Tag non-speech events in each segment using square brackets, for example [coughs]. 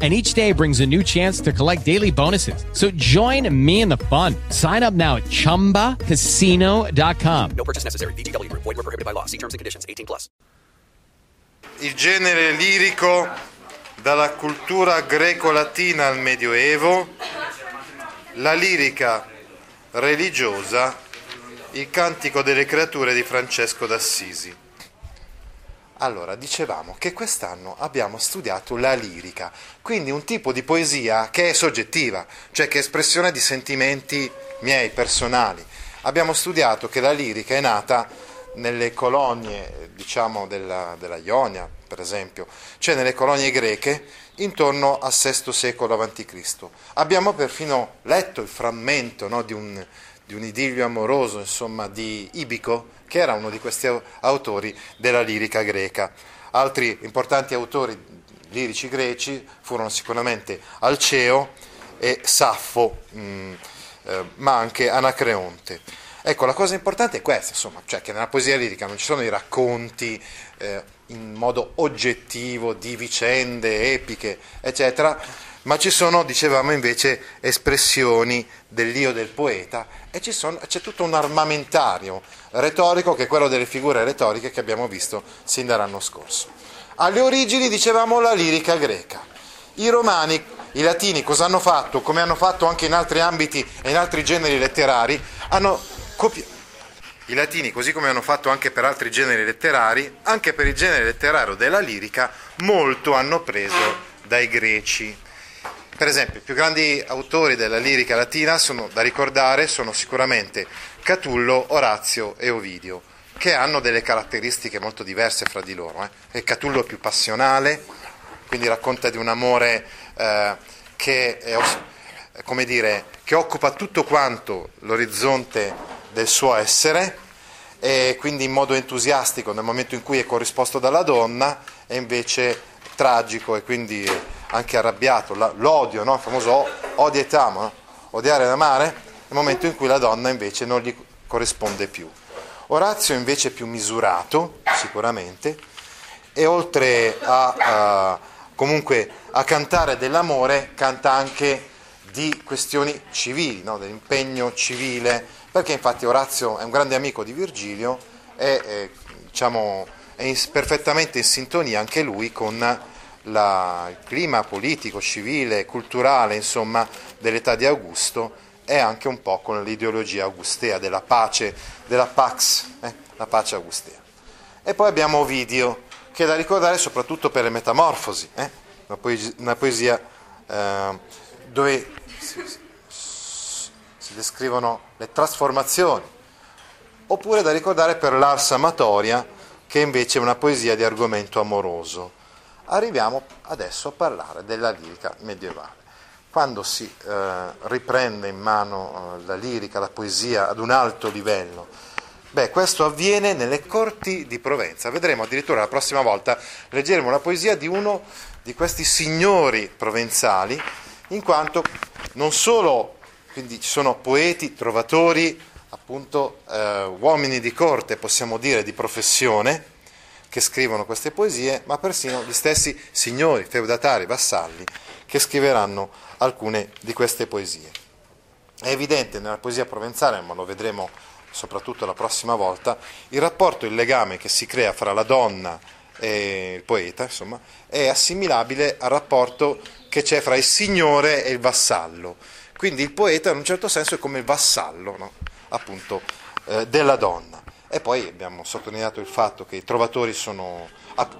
And each day brings a new chance to collect daily bonuses. So join me in the fun. Sign up now at chumbacasino.com. No purchase necessary. VGW Group. Void were prohibited by law. See terms and conditions. 18 plus. il genere lirico dalla cultura greco-latina al Medioevo, la lirica religiosa, il cantico delle creature di Francesco d'Assisi. Allora, dicevamo che quest'anno abbiamo studiato la lirica, quindi un tipo di poesia che è soggettiva, cioè che è espressione di sentimenti miei, personali. Abbiamo studiato che la lirica è nata nelle colonie, diciamo, della, della Ionia, per esempio, cioè nelle colonie greche intorno al VI secolo a.C. Abbiamo perfino letto il frammento no, di, un, di un idillio amoroso, insomma, di Ibico, che era uno di questi autori della lirica greca. Altri importanti autori lirici greci furono sicuramente Alceo e Saffo, mh, eh, ma anche Anacreonte. Ecco, la cosa importante è questa, insomma, cioè che nella poesia lirica non ci sono i racconti eh, in modo oggettivo di vicende epiche, eccetera, ma ci sono, dicevamo invece, espressioni dell'io del poeta e sono, c'è tutto un armamentario retorico che è quello delle figure retoriche che abbiamo visto sin dall'anno scorso. Alle origini dicevamo la lirica greca. I romani, i latini cosa hanno fatto, come hanno fatto anche in altri ambiti e in altri generi letterari, hanno copiato. I latini, così come hanno fatto anche per altri generi letterari, anche per il genere letterario della lirica, molto hanno preso dai greci. Per esempio, i più grandi autori della lirica latina sono, da ricordare sono sicuramente Catullo, Orazio e Ovidio, che hanno delle caratteristiche molto diverse fra di loro. Eh. Catullo è più passionale, quindi racconta di un amore eh, che, è, dire, che occupa tutto quanto l'orizzonte del suo essere e quindi in modo entusiastico nel momento in cui è corrisposto dalla donna e invece tragico e quindi anche arrabbiato, l'odio, no? il famoso odio et amo, no? odiare ed amare, nel momento in cui la donna invece non gli corrisponde più. Orazio invece è più misurato, sicuramente, e oltre a, a, comunque a cantare dell'amore, canta anche di questioni civili, no? dell'impegno civile, perché infatti Orazio è un grande amico di Virgilio e è, diciamo, è in, perfettamente in sintonia anche lui con la, il clima politico, civile, culturale, insomma, dell'età di Augusto e anche un po' con l'ideologia augustea della pace, della pax, eh, la pace augustea. E poi abbiamo Ovidio, che è da ricordare soprattutto per le metamorfosi, eh, una, poesia, una poesia eh, dove si, si descrivono le trasformazioni, oppure da ricordare per l'Ars Amatoria, che invece è una poesia di argomento amoroso. Arriviamo adesso a parlare della lirica medievale. Quando si eh, riprende in mano eh, la lirica, la poesia ad un alto livello, beh, questo avviene nelle corti di Provenza. Vedremo addirittura la prossima volta, leggeremo la poesia di uno di questi signori provenzali, in quanto non solo quindi ci sono poeti, trovatori, appunto eh, uomini di corte, possiamo dire, di professione, che scrivono queste poesie, ma persino gli stessi signori, feudatari, vassalli, che scriveranno alcune di queste poesie. È evidente nella poesia provenzale, ma lo vedremo soprattutto la prossima volta, il rapporto, il legame che si crea fra la donna e il poeta, insomma, è assimilabile al rapporto che c'è fra il signore e il vassallo. Quindi il poeta in un certo senso è come il vassallo, no? appunto, eh, della donna. E poi abbiamo sottolineato il fatto che i trovatori sono,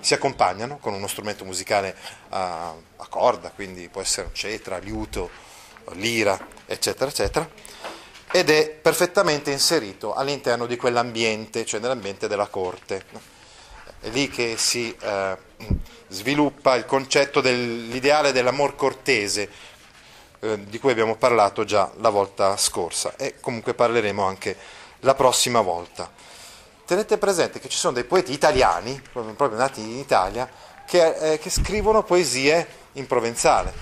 si accompagnano con uno strumento musicale a, a corda, quindi può essere un cetra, liuto, lira, eccetera, eccetera, ed è perfettamente inserito all'interno di quell'ambiente, cioè nell'ambiente della corte. È lì che si eh, sviluppa il concetto dell'ideale dell'amor cortese, eh, di cui abbiamo parlato già la volta scorsa e comunque parleremo anche la prossima volta. Tenete presente che ci sono dei poeti italiani, proprio nati in Italia, che, eh, che scrivono poesie in provenzale.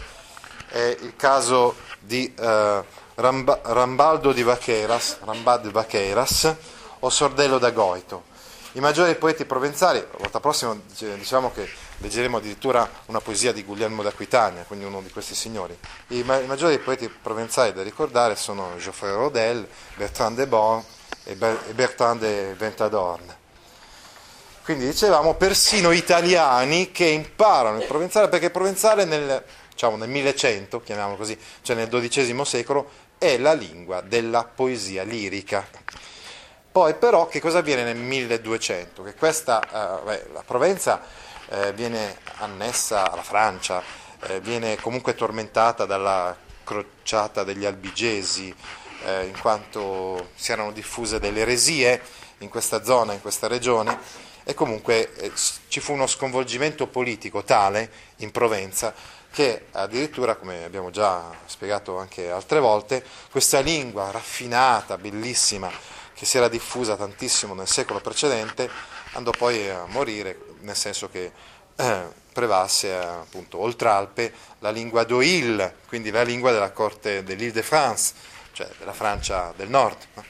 È il caso di eh, Ramba, Rambaldo di Vaqueras, Rambad Vaqueras o Sordello da Goito. I maggiori poeti provenzali, la volta prossima diciamo che leggeremo addirittura una poesia di Guglielmo d'Aquitania, quindi uno di questi signori. I, ma- i maggiori poeti provenzali da ricordare sono Geoffrey Rodel, Bertrand de Bon e, Ber- Bertrand de Ventadorn. Quindi dicevamo persino italiani che imparano il provenzale, perché il provenzale nel, diciamo, nel 1100, chiamiamolo così, cioè nel XII secolo, è la lingua della poesia lirica. Poi però che cosa avviene nel 1200? Che questa, eh, beh, la Provenza eh, viene annessa alla Francia, eh, viene comunque tormentata dalla crociata degli albigesi, eh, in quanto si erano diffuse delle eresie in questa zona, in questa regione, e comunque eh, ci fu uno sconvolgimento politico tale in Provenza che addirittura, come abbiamo già spiegato anche altre volte, questa lingua raffinata, bellissima, che si era diffusa tantissimo nel secolo precedente, andò poi a morire, nel senso che eh, prevalse appunto oltre Alpe la lingua d'Oil, quindi la lingua della corte dell'Île-de-France, cioè della Francia del nord, no?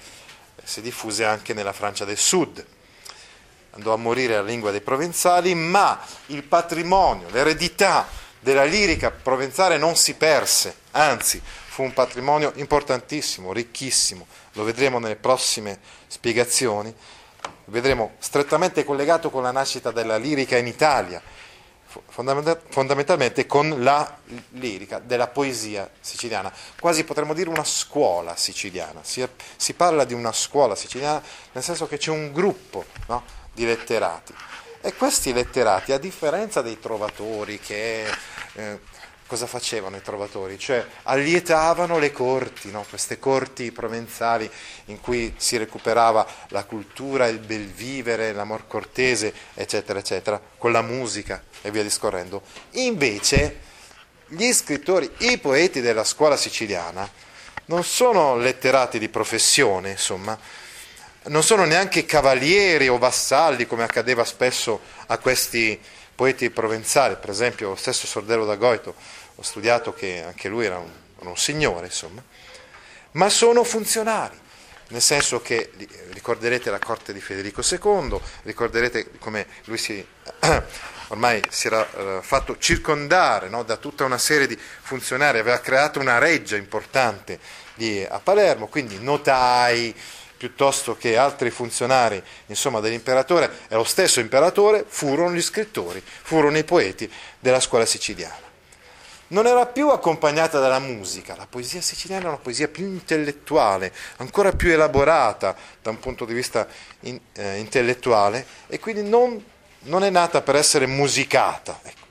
si diffuse anche nella Francia del sud. Andò a morire la lingua dei provenzali, ma il patrimonio, l'eredità della lirica provenzale non si perse, anzi fu un patrimonio importantissimo, ricchissimo, lo vedremo nelle prossime spiegazioni, vedremo strettamente collegato con la nascita della lirica in Italia, fondamentalmente con la lirica della poesia siciliana, quasi potremmo dire una scuola siciliana, si, si parla di una scuola siciliana nel senso che c'è un gruppo no, di letterati e questi letterati, a differenza dei trovatori che... Eh, cosa facevano i trovatori? Cioè allietavano le corti, no? queste corti provenzali in cui si recuperava la cultura, il bel vivere, l'amor cortese, eccetera, eccetera, con la musica e via discorrendo. Invece gli scrittori, i poeti della scuola siciliana, non sono letterati di professione, insomma, non sono neanche cavalieri o vassalli come accadeva spesso a questi poeti provenzali, per esempio lo stesso Sordello da Goito, ho studiato che anche lui era un, un signore, insomma, ma sono funzionari, nel senso che ricorderete la corte di Federico II, ricorderete come lui si, [clears throat] ormai si era uh, fatto circondare no, da tutta una serie di funzionari, aveva creato una reggia importante lì a Palermo, quindi notai, piuttosto che altri funzionari insomma, dell'imperatore e lo stesso imperatore furono gli scrittori, furono i poeti della scuola siciliana. Non era più accompagnata dalla musica, la poesia siciliana è una poesia più intellettuale, ancora più elaborata da un punto di vista in, eh, intellettuale e quindi non, non, è nata per essere musicata, ecco,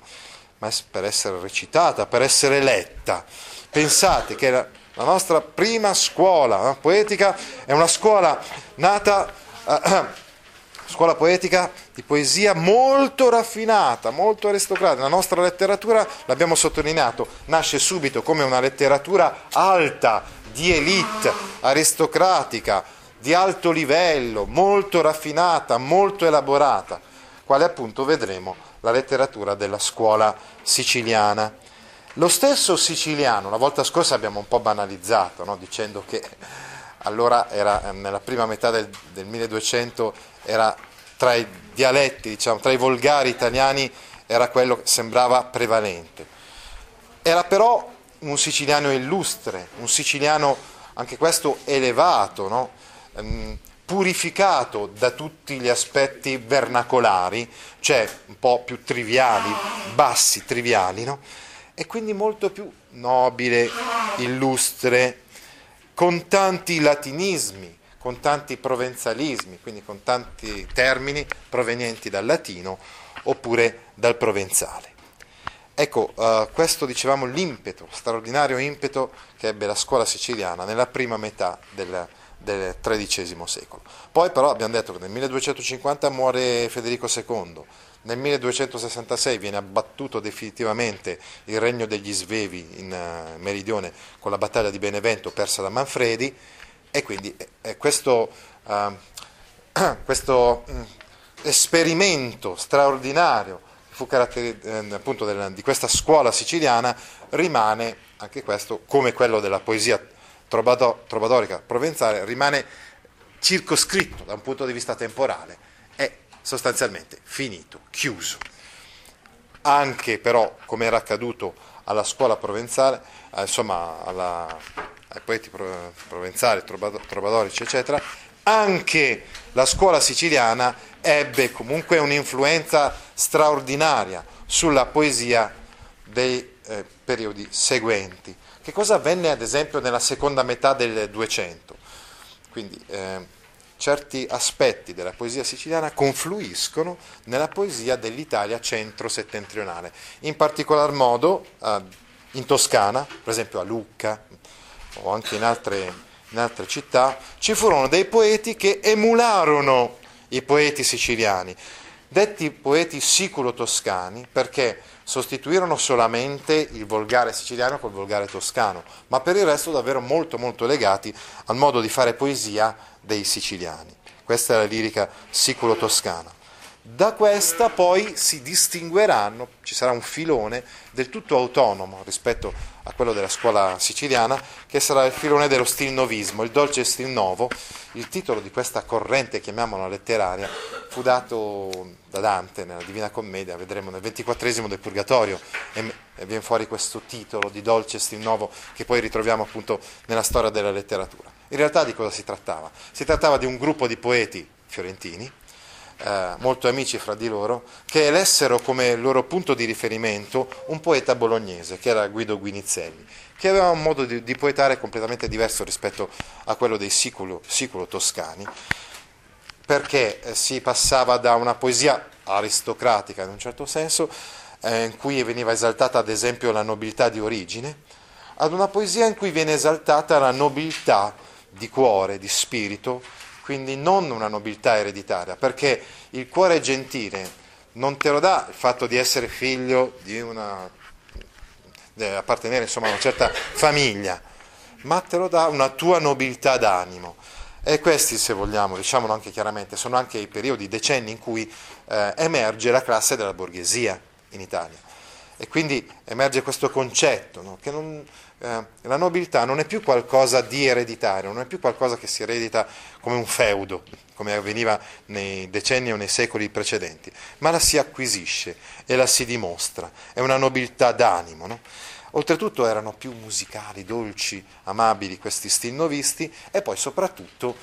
ma per essere recitata, per essere letta. Pensate che la, la nostra prima scuola eh, poetica è una scuola nata, eh, [clears throat] scuola poetica di poesia molto raffinata, molto aristocratica. La nostra letteratura, l'abbiamo sottolineato, nasce subito come una letteratura alta, di elite, aristocratica, di alto livello, molto raffinata, molto elaborata, quale appunto vedremo la letteratura della scuola siciliana. Lo stesso siciliano, la volta scorsa abbiamo un po' banalizzato, no? dicendo che allora era, nella prima metà del, del 1200 era tra i dialetti, diciamo, tra i volgari italiani, era quello che sembrava prevalente. Era però un siciliano illustre, un siciliano anche questo elevato, no? Purificato da tutti gli aspetti vernacolari, cioè un po' più triviali, bassi, triviali, no? e quindi molto più nobile, illustre, con tanti latinismi, con tanti provenzalismi, quindi con tanti termini provenienti dal latino oppure dal provenzale. Ecco, uh, questo dicevamo l'impeto, straordinario impeto che ebbe la scuola siciliana nella prima metà del, del XIII secolo. Poi però abbiamo detto che nel 1250 muore Federico II, nel 1266 viene abbattuto definitivamente il regno degli Svevi in uh, meridione con la battaglia di Benevento persa da Manfredi e quindi eh, questo uh, [clears throat] questo mh, esperimento straordinario fu caratteri- eh, appunto di questa scuola siciliana rimane, anche questo, come quello della poesia trobado- trobadorica provenzale, rimane circoscritto da un punto di vista temporale, è sostanzialmente finito, chiuso. Anche però, come era accaduto alla scuola provenzale, eh, insomma alla- ai poeti pro- provenzali, trobadorici, eccetera, anche la scuola siciliana ebbe comunque un'influenza straordinaria sulla poesia dei eh, periodi seguenti. Che cosa avvenne ad esempio nella seconda metà del 200? Quindi eh, certi aspetti della poesia siciliana confluiscono nella poesia dell'Italia centro-settentrionale, in particolar modo eh, in Toscana, per esempio a Lucca o anche in altre, in altre città, ci furono dei poeti che emularono i poeti siciliani, detti poeti siculo-toscani perché sostituirono solamente il volgare siciliano col volgare toscano, ma per il resto davvero molto molto legati al modo di fare poesia dei siciliani. Questa è la lirica siculo-toscana. Da questa poi si distingueranno, ci sarà un filone del tutto autonomo rispetto a quello della scuola siciliana, che sarà il filone dello stil novismo, il dolce stil novo. Il titolo di questa corrente, chiamiamola letteraria, fu dato da Dante nella Divina Commedia, vedremo nel ventiquattresimo del Purgatorio, e, viene fuori questo titolo di dolce stil nuovo che poi ritroviamo appunto nella storia della letteratura. In realtà di cosa si trattava? Si trattava di un gruppo di poeti fiorentini, eh, molto amici fra di loro, che elessero come loro punto di riferimento un poeta bolognese, che era Guido Guinizelli, che aveva un modo di, di poetare completamente diverso rispetto a quello dei siculo, siculo toscani, perché eh, si passava da una poesia aristocratica in un certo senso, eh, in cui veniva esaltata ad esempio la nobiltà di origine, ad una poesia in cui viene esaltata la nobiltà di cuore, di spirito, quindi non una nobiltà ereditaria, perché il cuore gentile non te lo dà il fatto di essere figlio di una di appartenere insomma a una certa famiglia, ma te lo dà una tua nobiltà d'animo. E questi, se vogliamo, diciamolo anche chiaramente, sono anche i periodi, i decenni in cui eh, emerge la classe della borghesia in Italia. E quindi emerge questo concetto, no? che non, eh, la nobiltà non è più qualcosa di ereditario, non è più qualcosa che si eredita come un feudo, come avveniva nei decenni o nei secoli precedenti, ma la si acquisisce e la si dimostra, è una nobiltà d'animo. No? Oltretutto erano più musicali, dolci, amabili questi stilnovisti e poi soprattutto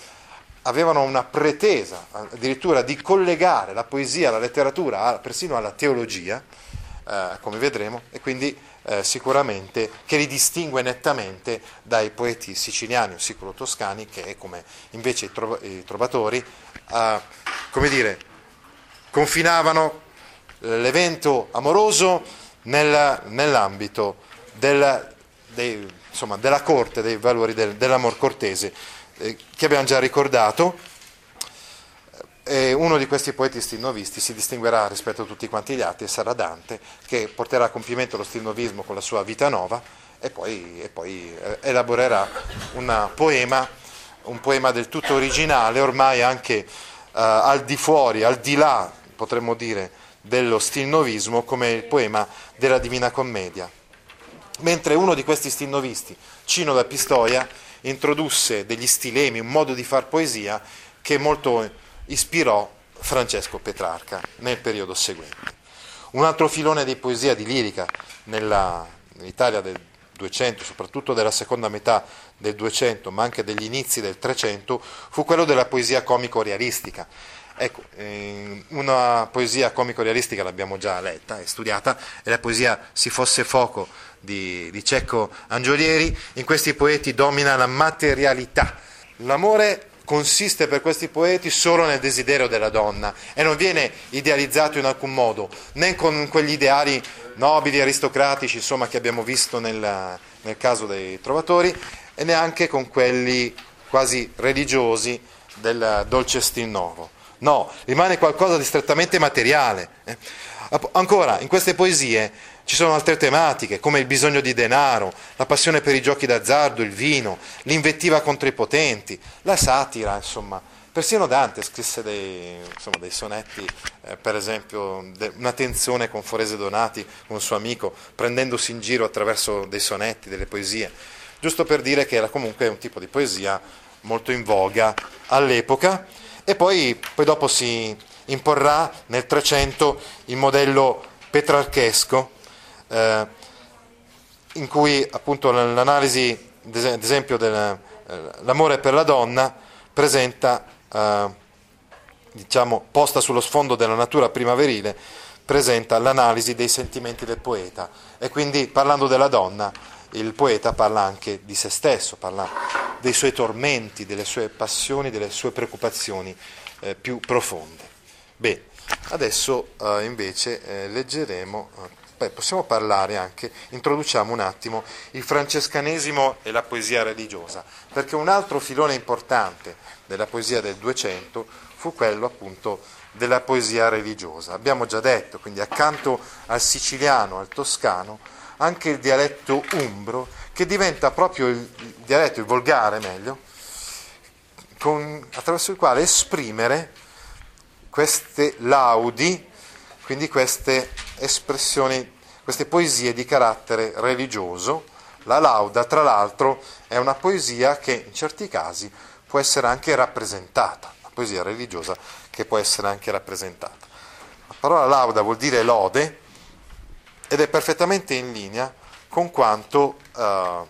avevano una pretesa addirittura di collegare la poesia, la letteratura, persino alla teologia, eh, come vedremo, e quindi eh, sicuramente che li distingue nettamente dai poeti siciliani o siculo-toscani che, come invece i, tro- i trovatori, eh, come dire, confinavano l'evento amoroso nel, nell'ambito del, dei, insomma, della corte, dei valori del, dell'amor cortese, eh, che abbiamo già ricordato. E uno di questi poeti stilnovisti si distinguerà rispetto a tutti quanti gli altri e sarà Dante, che porterà a compimento lo stilnovismo con la sua Vita Nova e poi, e poi elaborerà poema, un poema del tutto originale, ormai anche uh, al di fuori, al di là, potremmo dire, dello stilnovismo, come il poema della Divina Commedia. Mentre uno di questi stilnovisti, Cino da Pistoia, introdusse degli stilemi, un modo di far poesia che molto ispirò Francesco Petrarca nel periodo seguente. Un altro filone di poesia di lirica nella, nell'Italia del 200, soprattutto della seconda metà del 200, ma anche degli inizi del 300, fu quello della poesia comico-realistica. Ecco, una poesia comico-realistica l'abbiamo già letta e studiata, è la poesia Si fosse fuoco di, di Cecco Angiolieri. In questi poeti domina la materialità. L'amore consiste per questi poeti solo nel desiderio della donna e non viene idealizzato in alcun modo, né con quegli ideali nobili, aristocratici, insomma, che abbiamo visto nel, nel caso dei trovatori, e neanche con quelli quasi religiosi del dolce stil novo. No, rimane qualcosa di strettamente materiale. Eh. Ancora, in queste poesie ci sono altre tematiche, come il bisogno di denaro, la passione per i giochi d'azzardo, il vino, l'invettiva contro i potenti, la satira, insomma, Persino Dante scrisse dei, insomma, dei sonetti, eh, per esempio de, una tensione con Forese Donati, un suo amico, prendendosi in giro attraverso dei sonetti, delle poesie, giusto per dire che era comunque un tipo di poesia molto in voga all'epoca. E poi, poi dopo si imporrà nel 300 il modello petrarchesco eh, in cui appunto l'analisi, ad esempio, dell'amore per la donna presenta eh, diciamo, posta sullo sfondo della natura primaverile, presenta l'analisi dei sentimenti del poeta e quindi parlando della donna il poeta parla anche di se stesso, parla dei suoi tormenti, delle sue passioni, delle sue preoccupazioni eh, più profonde. Bene, adesso eh, invece eh, leggeremo, eh, beh, possiamo parlare anche, introduciamo un attimo il francescanesimo e la poesia religiosa, perché un altro filone importante della poesia del 200 fu quello appunto della poesia religiosa. Abbiamo già detto, quindi accanto al siciliano, al toscano, anche il dialetto umbro, che diventa proprio il, dialetto, il volgare meglio, con, attraverso il quale esprimere queste laudi, quindi queste espressioni, queste poesie di carattere religioso. La lauda, tra l'altro, è una poesia che in certi casi può essere anche rappresentata, la poesia religiosa che può essere anche rappresentata. La parola lauda vuol dire lode ed è perfettamente in linea con quanto eh,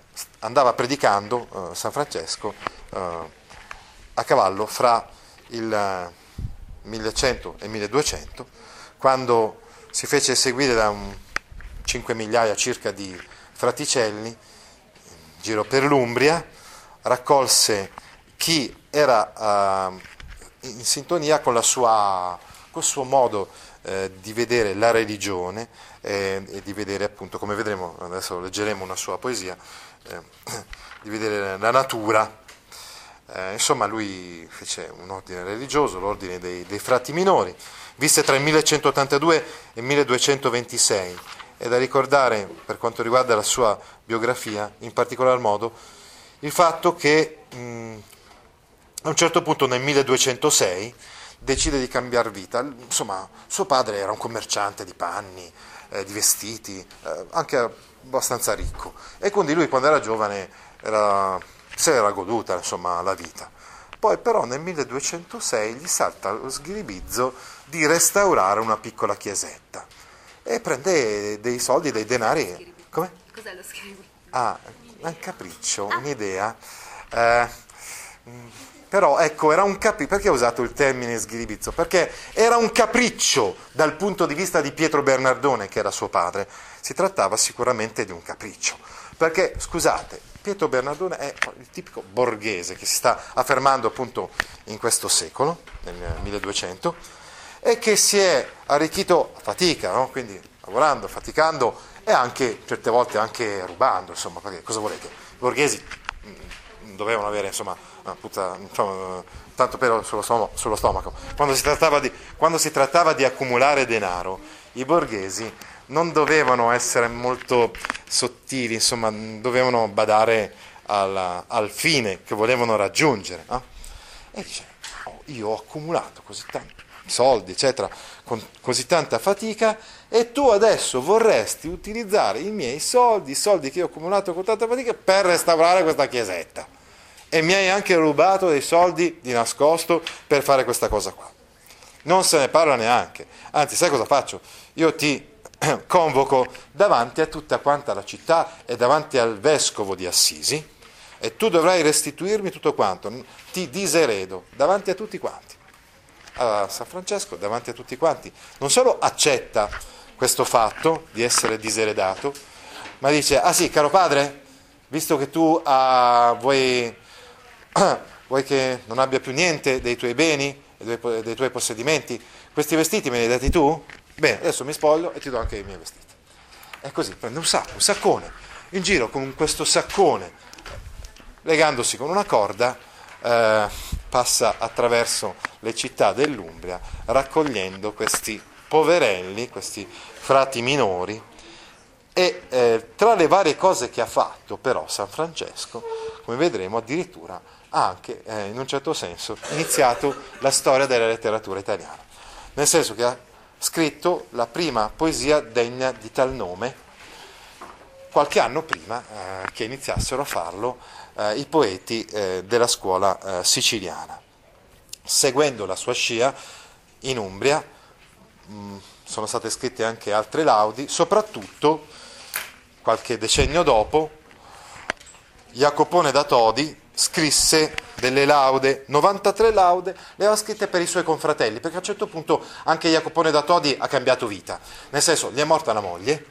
andava predicando eh, San Francesco eh, a cavallo fra il 1100 e 1200, quando si fece seguire da un 5 migliaia circa di fraticelli giro per l'Umbria, raccolse chi era uh, in sintonia con, sua, con, il suo modo eh, di vedere la religione eh, e di vedere appunto, come vedremo, adesso leggeremo una sua poesia, eh, di vedere la natura. Eh, insomma, lui fece un ordine religioso, l'ordine dei, dei frati minori, visse tra il 1182 e il 1226. È da ricordare, per quanto riguarda la sua biografia, in particolar modo, il fatto che mh, a un certo punto nel 1206 decide di cambiare vita. Insomma, suo padre era un commerciante di panni, eh, di vestiti, eh, anche abbastanza ricco. E quindi lui quando era giovane era, se l'era goduta insomma, la vita. Poi però nel 1206 gli salta lo sghiribizzo di restaurare una piccola chiesetta e prende dei soldi, dei denari. Come? Cos'è lo sghiribizzo? Ah, un capriccio, un'idea. Eh, però ecco, era un capriccio. Perché ho usato il termine sghiribizzo? Perché era un capriccio dal punto di vista di Pietro Bernardone, che era suo padre. Si trattava sicuramente di un capriccio. Perché, scusate, Pietro Bernardone è il tipico borghese che si sta affermando appunto in questo secolo, nel 1200, e che si è arricchito a fatica, no? quindi lavorando, faticando e anche certe volte anche rubando, insomma, perché cosa volete? I borghesi mm, dovevano avere insomma puzza, insomma, tanto pelo sullo, stomaco. Sullo stomaco. Quando, si di, quando si trattava di accumulare denaro, i borghesi non dovevano essere molto sottili, insomma, dovevano badare alla, al fine che volevano raggiungere. No? E dice, oh, io ho accumulato così tanti soldi, eccetera, con così tanta fatica, e tu adesso vorresti utilizzare i miei soldi, i soldi che ho accumulato con tanta fatica, per restaurare questa chiesetta e mi hai anche rubato dei soldi di nascosto per fare questa cosa qua. Non se ne parla neanche. Anzi, sai cosa faccio? Io ti [clears throat] convoco davanti a tutta quanta la città e davanti al vescovo di Assisi e tu dovrai restituirmi tutto quanto. Ti diseredo davanti a tutti quanti. Allora, San Francesco, davanti a tutti quanti, non solo accetta questo fatto di essere diseredato, ma dice, ah sì, caro padre, visto che tu uh, vuoi [clears throat] vuoi che non abbia più niente dei tuoi beni, dei tuoi possedimenti? Questi vestiti me li hai dati tu? Bene, adesso mi spoglio e ti do anche i miei vestiti. E così prende un sacco, un saccone, in giro con questo saccone, legandosi con una corda, eh, passa attraverso le città dell'Umbria raccogliendo questi poverelli, questi frati minori. E eh, tra le varie cose che ha fatto però San Francesco, come vedremo, addirittura ha anche, eh, in un certo senso, iniziato la storia della letteratura italiana, nel senso che ha scritto la prima poesia degna di tal nome, qualche anno prima eh, che iniziassero a farlo eh, i poeti eh, della scuola eh, siciliana. Seguendo la sua scia in Umbria mh, sono state scritte anche altre laudi, soprattutto qualche decennio dopo Jacopone da Todi scrisse delle laude, 93 laude, le aveva scritte per i suoi confratelli, perché a un certo punto anche Jacopone da Todi ha cambiato vita, nel senso gli è morta la moglie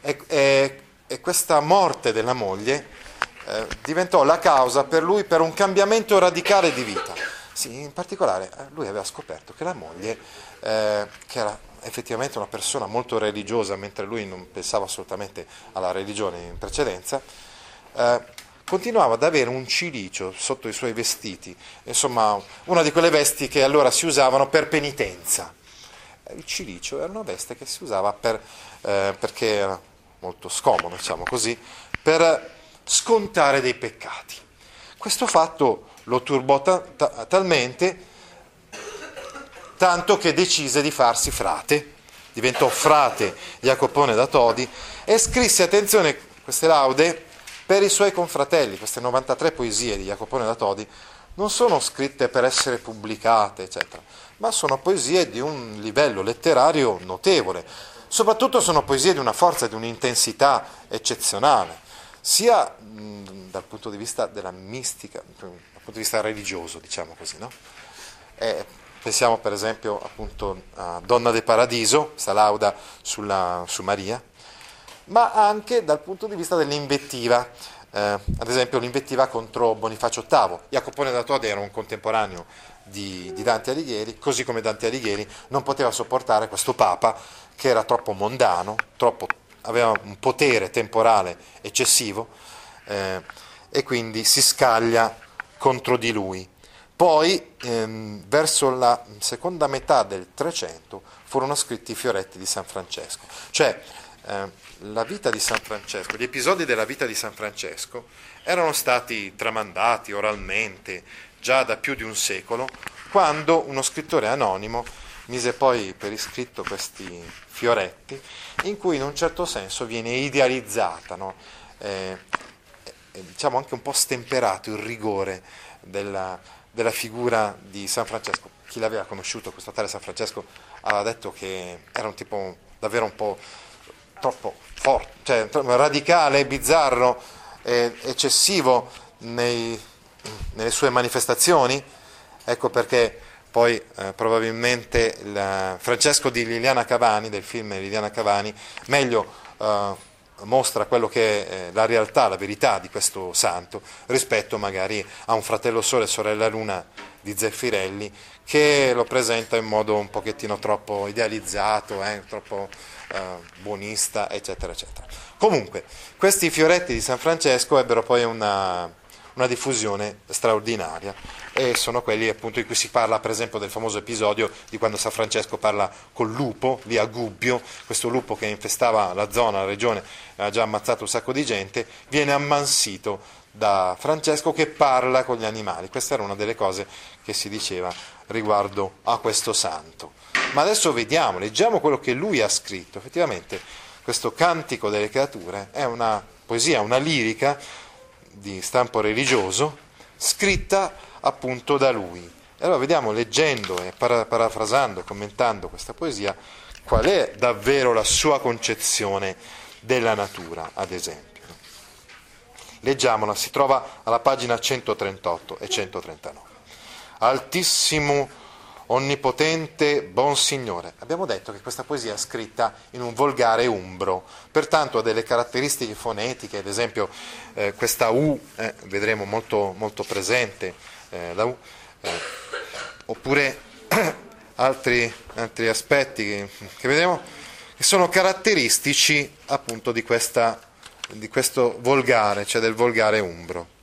e, e, e questa morte della moglie eh, diventò la causa per lui per un cambiamento radicale di vita. Sì, in particolare eh, lui aveva scoperto che la moglie, eh, che era effettivamente una persona molto religiosa, mentre lui non pensava assolutamente alla religione in precedenza, eh, continuava ad avere un cilicio sotto i suoi vestiti, insomma una di quelle vesti che allora si usavano per penitenza. Il cilicio era una veste che si usava per, eh, perché era molto scomodo, diciamo così, per scontare dei peccati. Questo fatto lo turbò ta- ta- talmente tanto che decise di farsi frate, diventò frate Jacopone da Todi e scrisse, attenzione, queste laude per i suoi confratelli, queste 93 poesie di Jacopone da Todi, non sono scritte per essere pubblicate, eccetera, ma sono poesie di un livello letterario notevole. Soprattutto sono poesie di una forza di un'intensità eccezionale, sia mh, dal punto di vista della mistica, dal punto di vista religioso, diciamo così. No? E pensiamo per esempio appunto a Donna del Paradiso, questa lauda sulla, su Maria, ma anche dal punto di vista dell'invettiva, eh, ad esempio l'invettiva contro Bonifacio VIII. Jacopone da Todi era un contemporaneo di, di, Dante Alighieri, così come Dante Alighieri non poteva sopportare questo Papa che era troppo mondano, troppo, aveva un potere temporale eccessivo eh, e quindi si scaglia contro di lui. Poi, ehm, verso la seconda metà del Trecento, furono scritti i fioretti di San Francesco, cioè eh, la vita di San Francesco, gli episodi della vita di San Francesco erano stati tramandati oralmente già da più di un secolo, quando uno scrittore anonimo mise poi per iscritto questi fioretti, in cui in un certo senso viene idealizzata, no? eh, eh, diciamo anche un po' stemperato il rigore della, della figura di San Francesco. Chi l'aveva conosciuto, questo tale San Francesco, aveva detto che era un tipo davvero un po' troppo forte, cioè radicale, bizzarro, eh, eccessivo nei, nelle sue manifestazioni. Ecco perché poi eh, probabilmente il, Francesco di Liliana Cavani, del film Liliana Cavani, meglio eh, mostra quello che è la realtà, la verità di questo santo rispetto magari a un fratello sole e sorella luna di Zeffirelli che lo presenta in modo un pochettino troppo idealizzato, eh, troppo eh, buonista, eccetera, eccetera. Comunque, questi fioretti di San Francesco ebbero poi una, una diffusione straordinaria e sono quelli appunto in cui si parla per esempio del famoso episodio di quando San Francesco parla col lupo lì a Gubbio, questo lupo che infestava la zona, la regione, ha già ammazzato un sacco di gente, viene ammansito da Francesco che parla con gli animali. Questa era una delle cose che si diceva riguardo a questo santo. Ma adesso vediamo, leggiamo quello che lui ha scritto. Effettivamente questo Cantico delle creature è una poesia, una lirica di stampo religioso, scritta appunto da lui. E allora vediamo, leggendo e parafrasando, commentando questa poesia, qual è davvero la sua concezione della natura, ad esempio. Leggiamola, si trova alla pagina 138 e 139. Altissimo, onnipotente, buon Signore. Abbiamo detto che questa poesia è scritta in un volgare umbro, pertanto ha delle caratteristiche fonetiche, ad esempio eh, questa U, eh, vedremo molto, molto presente, eh, la U, eh, oppure [clears throat] altri, altri aspetti che, che vedremo che sono caratteristici appunto di questa di questo volgare, cioè del volgare umbro.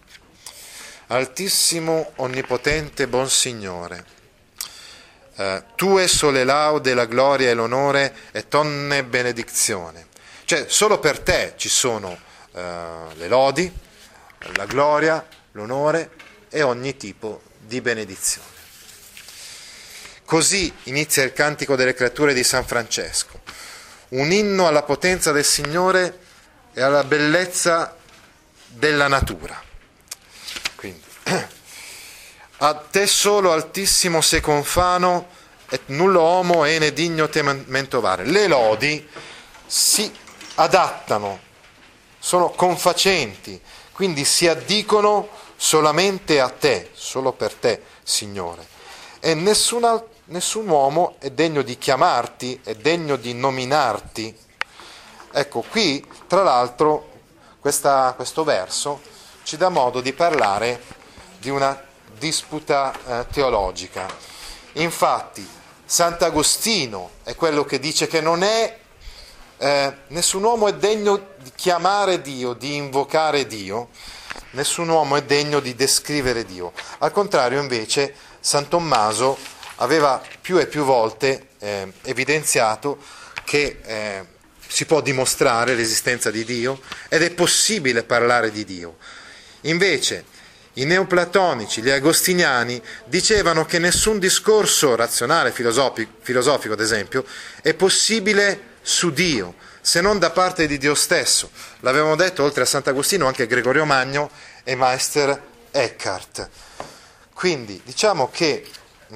Altissimo, onnipotente, buon Signore, eh, tue sole laude, la gloria e l'onore e tonne benedizione. Cioè, solo per te ci sono eh, le lodi, la gloria, l'onore e ogni tipo di benedizione. Così inizia il cantico delle creature di San Francesco, un inno alla potenza del Signore e alla bellezza della natura. A te solo altissimo sei confano et nullo homo ene digno te mentovare. Le lodi si adattano, sono confacenti, quindi si addicono solamente a te, solo per te, Signore. E nessun, nessun uomo è degno di chiamarti, è degno di nominarti. Ecco, qui, tra l'altro, questa, questo verso ci dà modo di parlare di una disputa eh, teologica. Infatti, Sant'Agostino è quello che dice che non è eh, nessun uomo è degno di chiamare Dio, di invocare Dio, nessun uomo è degno di descrivere Dio. Al contrario, invece, San Tommaso aveva più e più volte eh, evidenziato che eh, si può dimostrare l'esistenza di Dio ed è possibile parlare di Dio. Invece, i neoplatonici, gli agostiniani, dicevano che nessun discorso razionale, filosofico, filosofico ad esempio, è possibile su Dio, se non da parte di Dio stesso. L'avevamo detto oltre a Sant'Agostino anche Gregorio Magno e Meister Eckhart. Quindi diciamo che mh,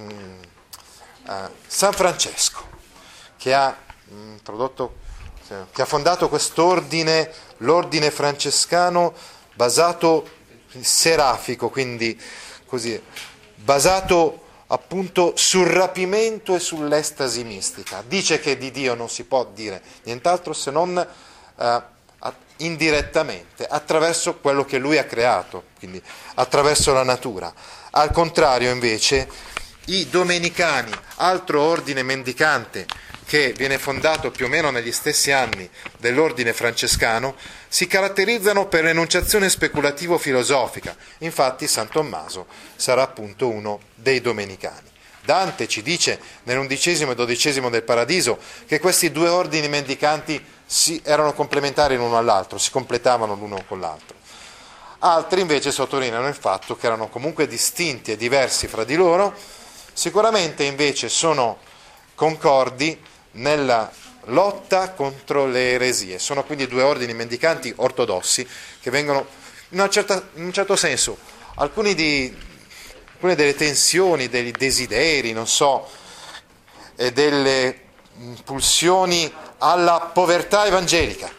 uh, San Francesco, che ha, mh, introdotto, che ha fondato quest'ordine, l'ordine francescano basato serafico, quindi così, basato appunto sul rapimento e sull'estasi mistica. Dice che di Dio non si può dire nient'altro se non eh, indirettamente, attraverso quello che lui ha creato, quindi attraverso la natura. Al contrario, invece, i domenicani, altro ordine mendicante che viene fondato più o meno negli stessi anni dell'ordine francescano, si caratterizzano per l'enunciazione speculativo-filosofica. Infatti San Tommaso sarà appunto uno dei domenicani. Dante ci dice nell'undicesimo e dodicesimo del Paradiso che questi due ordini mendicanti erano complementari l'uno all'altro, si completavano l'uno con l'altro. Altri invece sottolineano il fatto che erano comunque distinti e diversi fra di loro, sicuramente invece sono concordi nella lotta contro le eresie. Sono quindi due ordini mendicanti ortodossi che vengono, in, certa, in un certo senso, alcuni di, alcune delle tensioni, dei desideri, non so, e delle pulsioni alla povertà evangelica,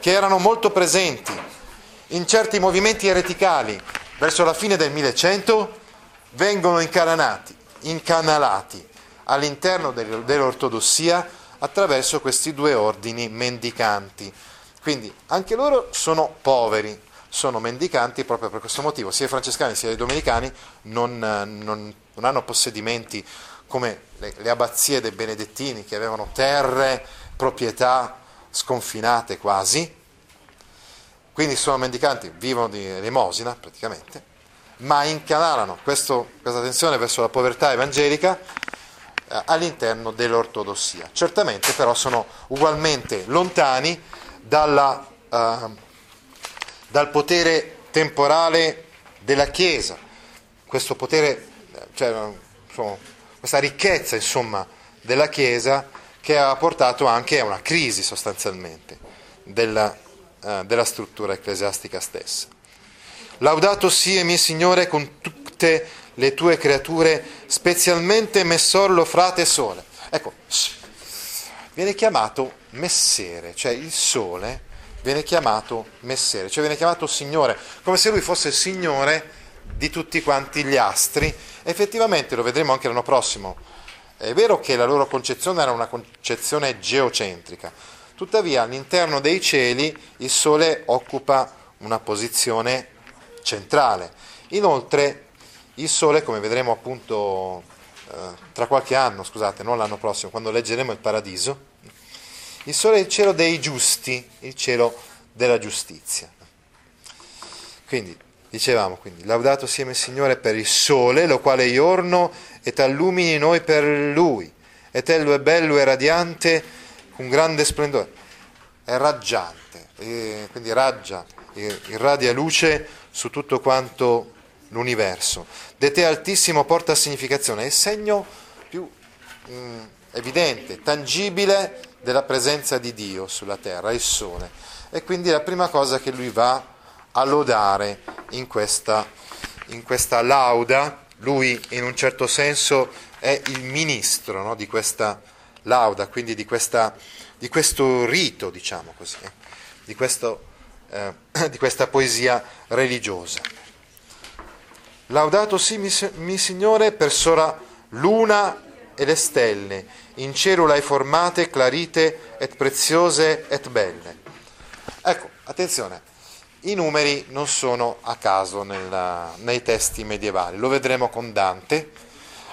che erano molto presenti in certi movimenti ereticali verso la fine del 1100, vengono incanalati all'interno dell'ortodossia attraverso questi due ordini mendicanti. Quindi anche loro sono poveri, sono mendicanti proprio per questo motivo. Sia i francescani sia i domenicani non, non, non hanno possedimenti come le, le abbazie dei benedettini che avevano terre, proprietà sconfinate quasi. Quindi sono mendicanti, vivono di elemosina praticamente, ma incanalano questo, questa tensione verso la povertà evangelica all'interno dell'ortodossia. Certamente però sono ugualmente lontani dalla, uh, dal potere temporale della Chiesa, questo potere, cioè, insomma, questa ricchezza insomma, della Chiesa che ha portato anche a una crisi sostanzialmente della, uh, della struttura ecclesiastica stessa. Laudato sia mio Signore con tutte le tue creature, specialmente Messorlo, frate sole. Ecco, viene chiamato messere, cioè il sole viene chiamato messere, cioè viene chiamato signore, come se lui fosse signore di tutti quanti gli astri. Effettivamente lo vedremo anche l'anno prossimo. È vero che la loro concezione era una concezione geocentrica, tuttavia all'interno dei cieli il Sole occupa una posizione centrale. Inoltre il Sole, come vedremo appunto eh, tra qualche anno, scusate, non l'anno prossimo, quando leggeremo il Paradiso, il Sole è il cielo dei giusti, il cielo della giustizia. Quindi, dicevamo, quindi, laudato sia il Signore per il Sole, lo quale giorno e t'allumini noi per Lui, e tello è bello e radiante, con grande splendore. È raggiante, quindi raggia, irradia luce su tutto quanto l'universo. De te altissimo porta significazione, è il segno più mm, evidente, tangibile della presenza di Dio sulla terra, il sole. E quindi è la prima cosa che lui va a lodare in questa, in questa lauda. Lui in un certo senso è il ministro no, di questa lauda, quindi di, questa, di questo rito, diciamo così, di, questo, eh, [coughs] di questa poesia religiosa. Laudato sì, mi, mi Signore, per sora luna e le stelle, in cielo l'hai formate, clarite et preziose et belle. Ecco, attenzione, i numeri non sono a caso nella, nei testi medievali, lo vedremo con Dante.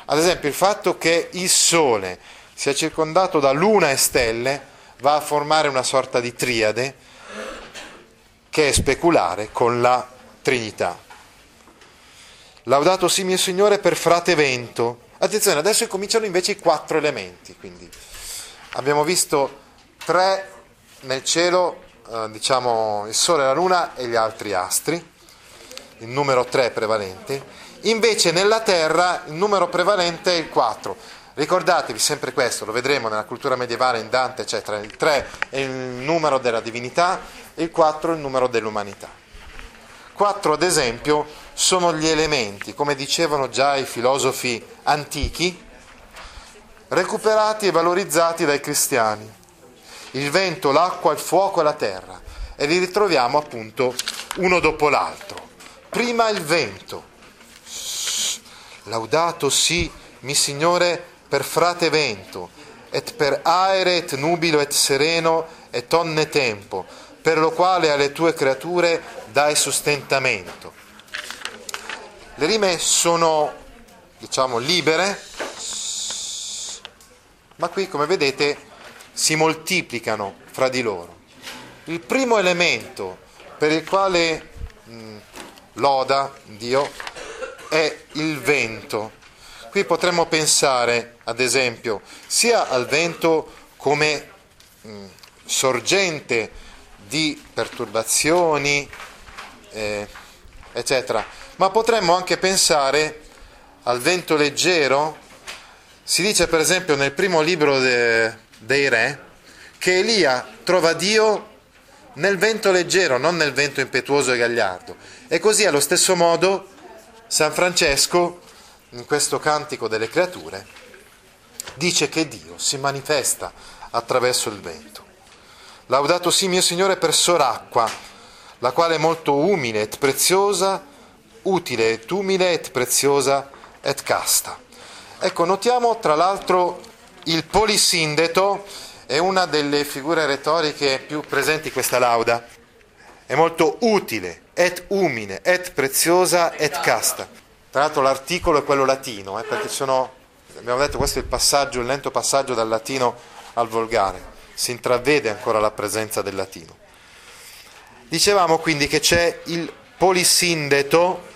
Ad esempio il fatto che il Sole sia circondato da luna e stelle va a formare una sorta di triade che è speculare con la Trinità. Laudato sì mio Signore per frate vento. Attenzione, adesso cominciano invece i quattro elementi, quindi abbiamo visto tre nel cielo eh, diciamo, il Sole, la Luna e gli altri astri, il numero 3 prevalente, invece nella Terra il numero prevalente è il 4. Ricordatevi sempre questo, lo vedremo nella cultura medievale in Dante, eccetera, il 3 è il numero della divinità il 4 è il numero dell'umanità. 4 ad esempio sono gli elementi, come dicevano già i filosofi antichi, recuperati e valorizzati dai cristiani il vento, l'acqua, il fuoco e la terra. E li ritroviamo appunto uno dopo l'altro. Prima il vento. Laudato sì, mi Signore, per frate vento, et per aere et nubilo et sereno et onne tempo, per lo quale alle tue creature dai sostentamento. Le rime sono, diciamo, libere, ma qui, come vedete, si moltiplicano fra di loro. Il primo elemento per il quale mh, loda Dio è il vento. Qui potremmo pensare, ad esempio, sia al vento come mh, sorgente di perturbazioni, eh, eccetera, ma potremmo anche pensare al vento leggero. Si dice per esempio nel primo libro de, dei re che Elia trova Dio nel vento leggero, non nel vento impetuoso e gagliardo. E così allo stesso modo San Francesco, in questo cantico delle creature, dice che Dio si manifesta attraverso il vento. Laudato sì mio Signore per soracqua, la quale è molto umile et preziosa, utile et umile et preziosa et casta. Ecco, notiamo tra l'altro il polisindeto è una delle figure retoriche più presenti in questa lauda. È molto utile, et umile, et preziosa, et casta. Tra l'altro l'articolo è quello latino, eh, perché sono, abbiamo detto questo è il passaggio, il lento passaggio dal latino al volgare. Si intravede ancora la presenza del latino. Dicevamo quindi che c'è il polisindeto,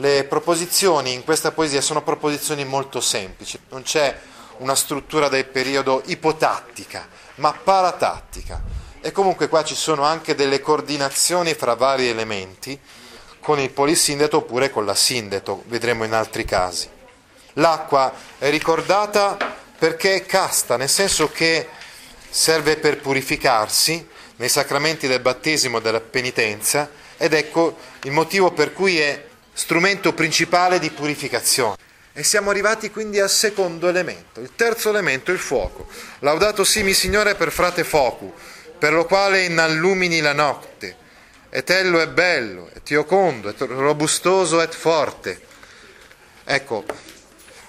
le proposizioni in questa poesia sono proposizioni molto semplici, non c'è una struttura del periodo ipotattica, ma paratattica. E comunque qua ci sono anche delle coordinazioni fra vari elementi, con il polisindeto oppure con la sindeto, vedremo in altri casi. L'acqua è ricordata perché è casta, nel senso che serve per purificarsi nei sacramenti del battesimo e della penitenza ed ecco il motivo per cui è strumento principale di purificazione. E siamo arrivati quindi al secondo elemento, il terzo elemento, il fuoco. Laudato simi Signore per frate focu, per lo quale innallumini la notte. Etello è bello, et iocondo, et robustoso et forte. Ecco,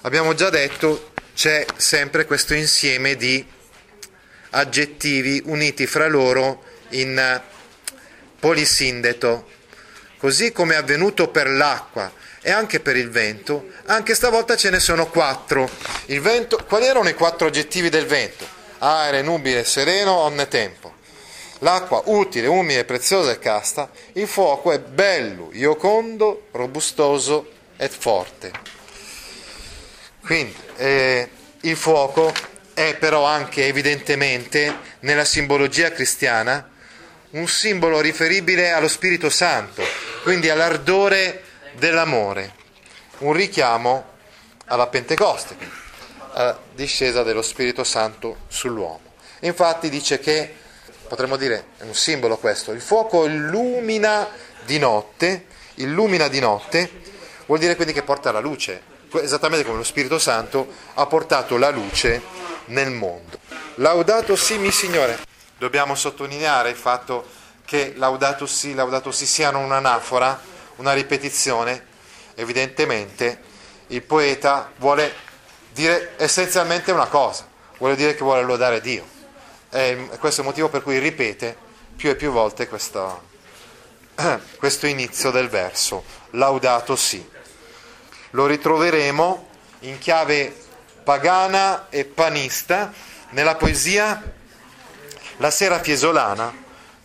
abbiamo già detto, c'è sempre questo insieme di aggettivi uniti fra loro in polisindeto, così come è avvenuto per l'acqua e anche per il vento, anche stavolta ce ne sono quattro. Vento, quali erano i quattro aggettivi del vento? Aere, nubile, sereno, onne tempo. L'acqua utile, umile, preziosa e casta. Il fuoco è bello, iocondo, robustoso e forte. Quindi eh, il fuoco è però anche evidentemente nella simbologia cristiana un simbolo riferibile allo Spirito Santo, quindi all'ardore dell'amore, un richiamo alla Pentecoste, alla discesa dello Spirito Santo sull'uomo. Infatti dice che, potremmo dire, è un simbolo questo, il fuoco illumina di notte, illumina di notte, vuol dire quindi che porta la luce, esattamente come lo Spirito Santo ha portato la luce nel mondo. Laudato sì, mi Signore. Dobbiamo sottolineare il fatto che laudato sì, laudato sì siano un'anafora, una ripetizione. Evidentemente il poeta vuole dire essenzialmente una cosa, vuole dire che vuole lodare Dio. E questo è il motivo per cui ripete più e più volte questo, [clears throat] questo inizio del verso, laudato sì. Lo ritroveremo in chiave pagana e panista nella poesia La sera fiesolana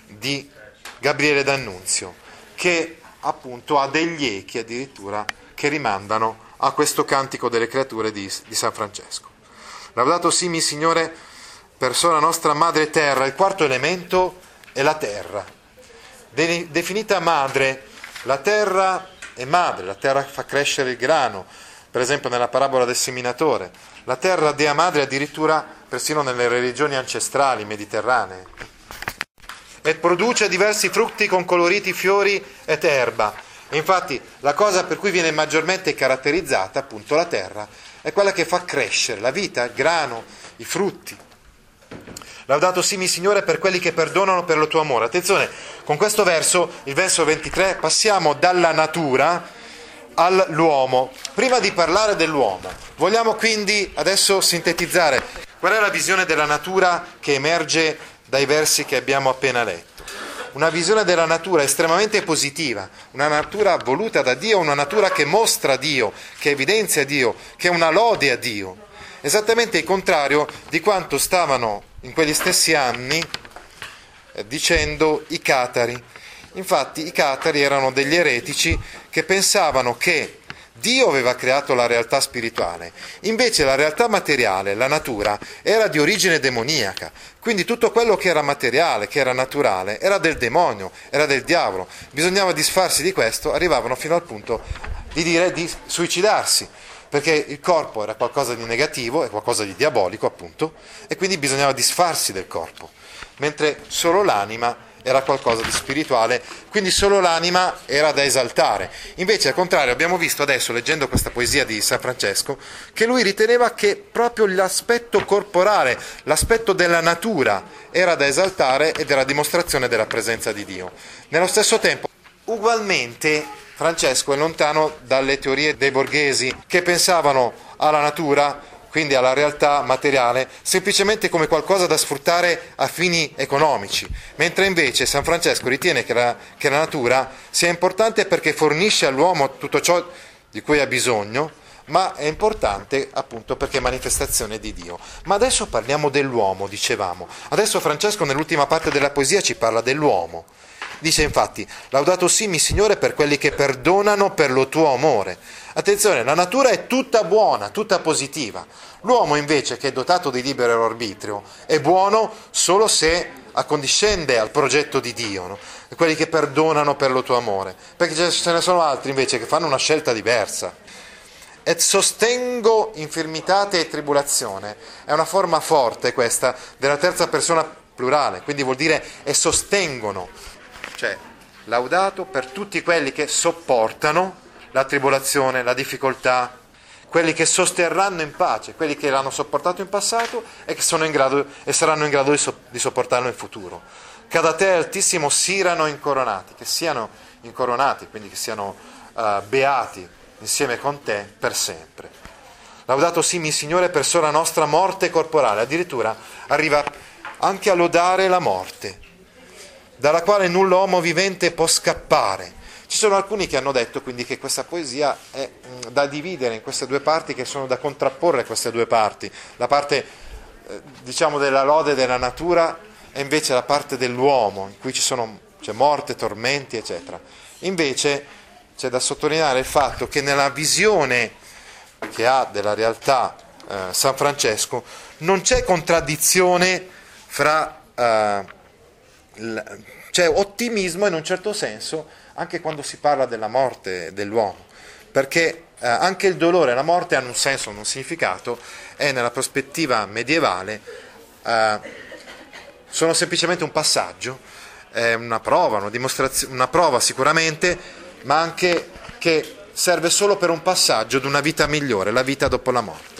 di Gabriele D'Annunzio, che appunto ha degli echi addirittura che rimandano a questo cantico delle creature di, di San Francesco. Laudato simi Signore, persona nostra madre terra, il quarto elemento è la terra. De- definita madre, la terra è madre, la terra fa crescere il grano, per esempio nella parabola del seminatore. La terra dea madre addirittura persino nelle religioni ancestrali mediterranee. E produce diversi frutti con coloriti fiori ed erba. Infatti la cosa per cui viene maggiormente caratterizzata, appunto la terra, è quella che fa crescere la vita, il grano, i frutti. Laudato simi Signore per quelli che perdonano per il tuo amore. Attenzione, con questo verso, il verso 23, passiamo dalla natura all'uomo. Prima di parlare dell'uomo, vogliamo quindi adesso sintetizzare qual è la visione della natura che emerge dai versi che abbiamo appena letto. Una visione della natura estremamente positiva, una natura voluta da Dio, una natura che mostra Dio, che evidenzia Dio, che è una lode a Dio. Esattamente il contrario di quanto stavano in quegli stessi anni eh, dicendo i catari Infatti i catari erano degli eretici che pensavano che Dio aveva creato la realtà spirituale, invece la realtà materiale, la natura, era di origine demoniaca, quindi tutto quello che era materiale, che era naturale, era del demonio, era del diavolo. Bisognava disfarsi di questo, arrivavano fino al punto di dire di suicidarsi, perché il corpo era qualcosa di negativo, è qualcosa di diabolico appunto, e quindi bisognava disfarsi del corpo, mentre solo l'anima era qualcosa di spirituale, quindi solo l'anima era da esaltare. Invece, al contrario, abbiamo visto adesso, leggendo questa poesia di San Francesco, che lui riteneva che proprio l'aspetto corporale, l'aspetto della natura era da esaltare ed era dimostrazione della presenza di Dio. Nello stesso tempo, ugualmente, Francesco è lontano dalle teorie dei borghesi che pensavano alla natura quindi alla realtà materiale, semplicemente come qualcosa da sfruttare a fini economici, mentre invece San Francesco ritiene che la, che la natura sia importante perché fornisce all'uomo tutto ciò di cui ha bisogno, ma è importante appunto perché è manifestazione di Dio. Ma adesso parliamo dell'uomo, dicevamo. Adesso Francesco nell'ultima parte della poesia ci parla dell'uomo. Dice infatti, laudato simi Signore per quelli che perdonano per lo tuo amore. Attenzione, la natura è tutta buona, tutta positiva. L'uomo invece, che è dotato di libero arbitrio, è buono solo se accondiscende al progetto di Dio, no? quelli che perdonano per lo tuo amore. Perché ce ne sono altri invece che fanno una scelta diversa. Et sostengo infirmitate e tribolazione. È una forma forte questa della terza persona plurale, quindi vuol dire e sostengono, cioè laudato per tutti quelli che sopportano la tribolazione, la difficoltà, quelli che sosterranno in pace, quelli che l'hanno sopportato in passato e che sono in grado, e saranno in grado di, so, di sopportarlo in futuro. Che da te altissimo siano incoronati, che siano incoronati, quindi che siano uh, beati insieme con te per sempre. Laudato simi Signore per sola nostra morte corporale, addirittura arriva anche a lodare la morte, dalla quale nulla uomo vivente può scappare ci sono alcuni che hanno detto quindi che questa poesia è mm, da dividere in queste due parti, che sono da contrapporre queste due parti. La parte, eh, diciamo, della lode della natura e invece la parte dell'uomo, in cui ci sono c'è morte, tormenti, eccetera. Invece c'è da sottolineare il fatto che nella visione che ha della realtà eh, San Francesco non c'è contraddizione fra... Eh, c'è ottimismo in un certo senso anche quando si parla della morte dell'uomo, perché eh, anche il dolore e la morte hanno un senso, un significato e nella prospettiva medievale eh, sono semplicemente un passaggio, è una prova, una, una prova sicuramente, ma anche che serve solo per un passaggio di una vita migliore, la vita dopo la morte.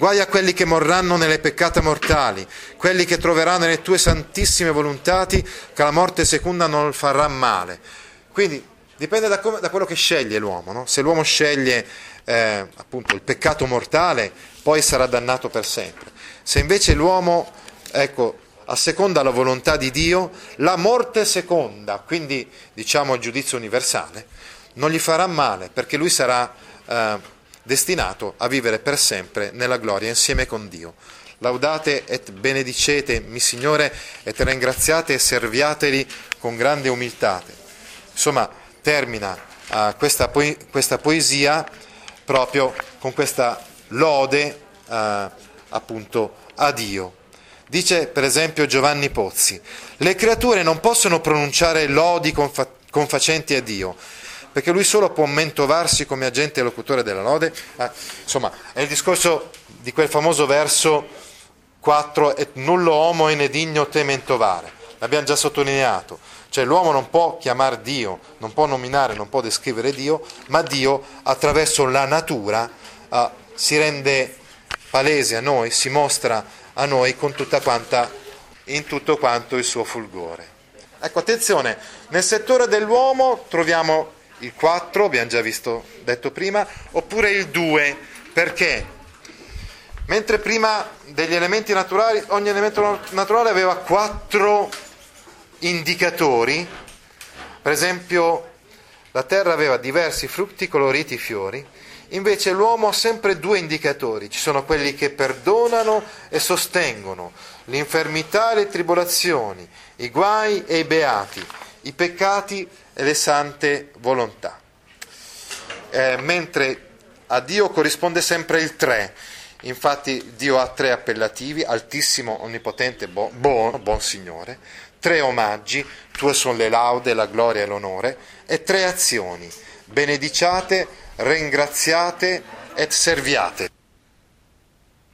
Guai a quelli che morranno nelle peccate mortali, quelli che troveranno nelle tue santissime volontati, che la morte seconda non farà male. Quindi dipende da, come, da quello che sceglie l'uomo. No? Se l'uomo sceglie eh, appunto il peccato mortale, poi sarà dannato per sempre. Se invece l'uomo, ecco, asseconda la volontà di Dio, la morte seconda, quindi diciamo il giudizio universale, non gli farà male perché lui sarà eh, destinato a vivere per sempre nella gloria insieme con Dio. Laudate et benedicete mi Signore et ringraziate e serviateli con grande umiltà. Insomma, termina uh, questa, po- questa, poesia proprio con questa lode uh, appunto a Dio. Dice per esempio Giovanni Pozzi, le creature non possono pronunciare lodi confa- confacenti a Dio, perché lui solo può mentovarsi come agente e locutore della lode. Ah, insomma, è il discorso di quel famoso verso 4, et nullo homo in edigno te mentovare. L'abbiamo già sottolineato. Cioè l'uomo non può chiamare Dio, non può nominare, non può descrivere Dio, ma Dio attraverso la natura uh, si rende palese a noi, si mostra a noi con tutta quanta, in tutto quanto il suo fulgore. Ecco, attenzione, nel settore dell'uomo troviamo il 4, abbiamo già visto, detto prima, oppure il 2, perché? Mentre prima degli elementi naturali, ogni elemento naturale aveva quattro indicatori, per esempio la terra aveva diversi frutti coloriti fiori, invece l'uomo ha sempre due indicatori, ci sono quelli che perdonano e sostengono, l'infermità e le tribolazioni, i guai e i beati, i peccati e le sante volontà. Eh, mentre a Dio corrisponde sempre il tre, infatti Dio ha tre appellativi, altissimo, onnipotente, buon, buon Signore, tre omaggi, tue sono le laude, la gloria e l'onore, e tre azioni, benediciate, ringraziate et serviate.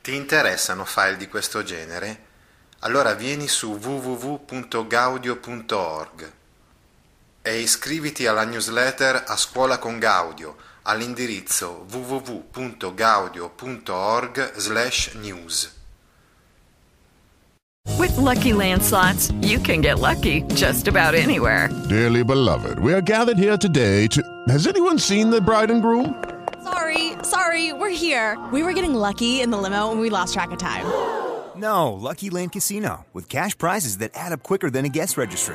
Ti interessano file di questo genere? Allora vieni su www.gaudio.org e iscriviti alla newsletter A Scuola con Gaudio all'indirizzo www.gaudio.org/news. With lucky landslots, you can get lucky just about anywhere. Dearly beloved, we are gathered here today to. Has anyone seen the bride and groom? Sorry, sorry, we're here. We were getting lucky in the limo and we lost track of time. No, Lucky Land Casino, with cash prizes that add up quicker than a guest registry